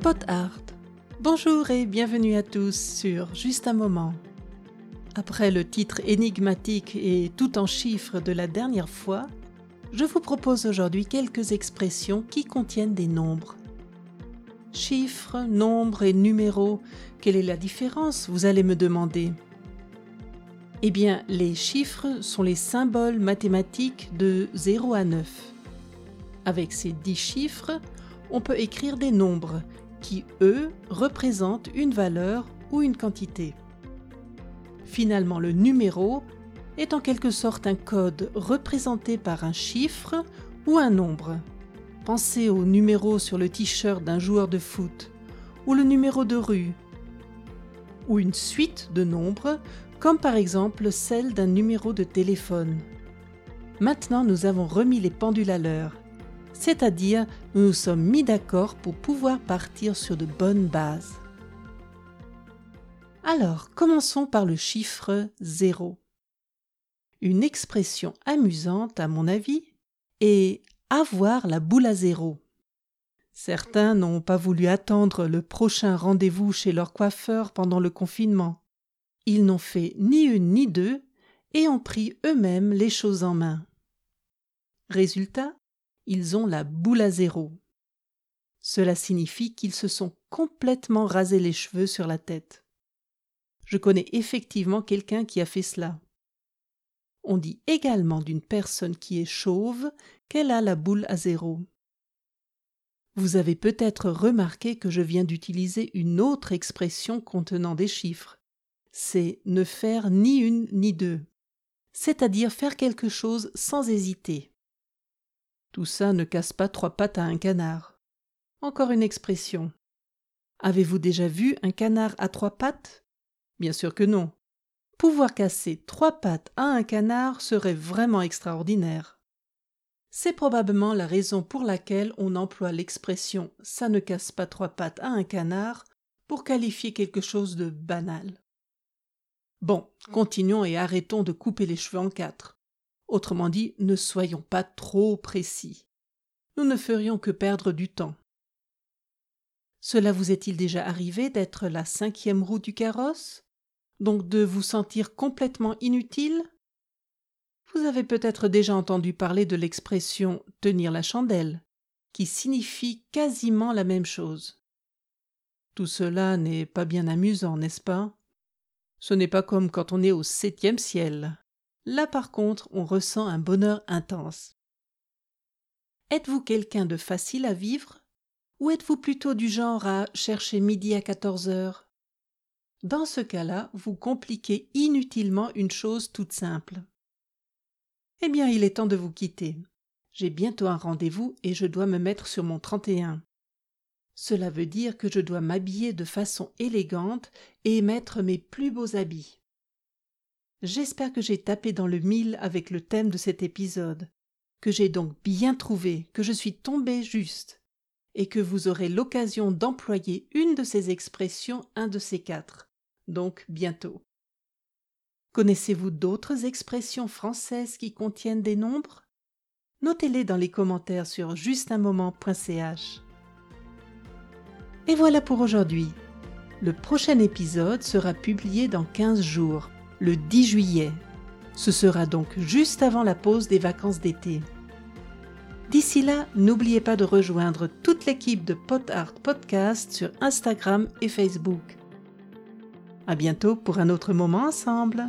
Pot Art. Bonjour et bienvenue à tous sur Juste un moment. Après le titre énigmatique et tout en chiffres de la dernière fois, je vous propose aujourd'hui quelques expressions qui contiennent des nombres. Chiffres, nombres et numéros, quelle est la différence, vous allez me demander? Eh bien, les chiffres sont les symboles mathématiques de 0 à 9. Avec ces 10 chiffres, on peut écrire des nombres qui, eux, représentent une valeur ou une quantité. Finalement, le numéro est en quelque sorte un code représenté par un chiffre ou un nombre. Pensez au numéro sur le t-shirt d'un joueur de foot, ou le numéro de rue, ou une suite de nombres, comme par exemple celle d'un numéro de téléphone. Maintenant, nous avons remis les pendules à l'heure c'est-à-dire nous nous sommes mis d'accord pour pouvoir partir sur de bonnes bases. Alors, commençons par le chiffre 0. Une expression amusante, à mon avis, est avoir la boule à zéro. Certains n'ont pas voulu attendre le prochain rendez-vous chez leur coiffeur pendant le confinement. Ils n'ont fait ni une ni deux et ont pris eux-mêmes les choses en main. Résultat, ils ont la boule à zéro. Cela signifie qu'ils se sont complètement rasés les cheveux sur la tête. Je connais effectivement quelqu'un qui a fait cela. On dit également d'une personne qui est chauve qu'elle a la boule à zéro. Vous avez peut-être remarqué que je viens d'utiliser une autre expression contenant des chiffres. C'est ne faire ni une ni deux, c'est-à-dire faire quelque chose sans hésiter. Tout ça ne casse pas trois pattes à un canard. Encore une expression. Avez-vous déjà vu un canard à trois pattes? Bien sûr que non. Pouvoir casser trois pattes à un canard serait vraiment extraordinaire. C'est probablement la raison pour laquelle on emploie l'expression ça ne casse pas trois pattes à un canard pour qualifier quelque chose de banal. Bon, continuons et arrêtons de couper les cheveux en quatre. Autrement dit, ne soyons pas trop précis. Nous ne ferions que perdre du temps. Cela vous est-il déjà arrivé d'être la cinquième roue du carrosse? Donc de vous sentir complètement inutile? Vous avez peut-être déjà entendu parler de l'expression tenir la chandelle, qui signifie quasiment la même chose. Tout cela n'est pas bien amusant, n'est-ce pas? Ce n'est pas comme quand on est au septième ciel. Là par contre, on ressent un bonheur intense. Êtes-vous quelqu'un de facile à vivre? Ou êtes-vous plutôt du genre à chercher midi à 14 heures? Dans ce cas-là, vous compliquez inutilement une chose toute simple. Eh bien, il est temps de vous quitter. J'ai bientôt un rendez-vous et je dois me mettre sur mon 31. Cela veut dire que je dois m'habiller de façon élégante et mettre mes plus beaux habits. J'espère que j'ai tapé dans le mille avec le thème de cet épisode, que j'ai donc bien trouvé, que je suis tombé juste, et que vous aurez l'occasion d'employer une de ces expressions un de ces quatre, donc bientôt. Connaissez-vous d'autres expressions françaises qui contiennent des nombres? Notez-les dans les commentaires sur justunmoment.ch. Et voilà pour aujourd'hui. Le prochain épisode sera publié dans 15 jours le 10 juillet. Ce sera donc juste avant la pause des vacances d'été. D'ici là, n'oubliez pas de rejoindre toute l'équipe de Pot Art Podcast sur Instagram et Facebook. À bientôt pour un autre moment ensemble.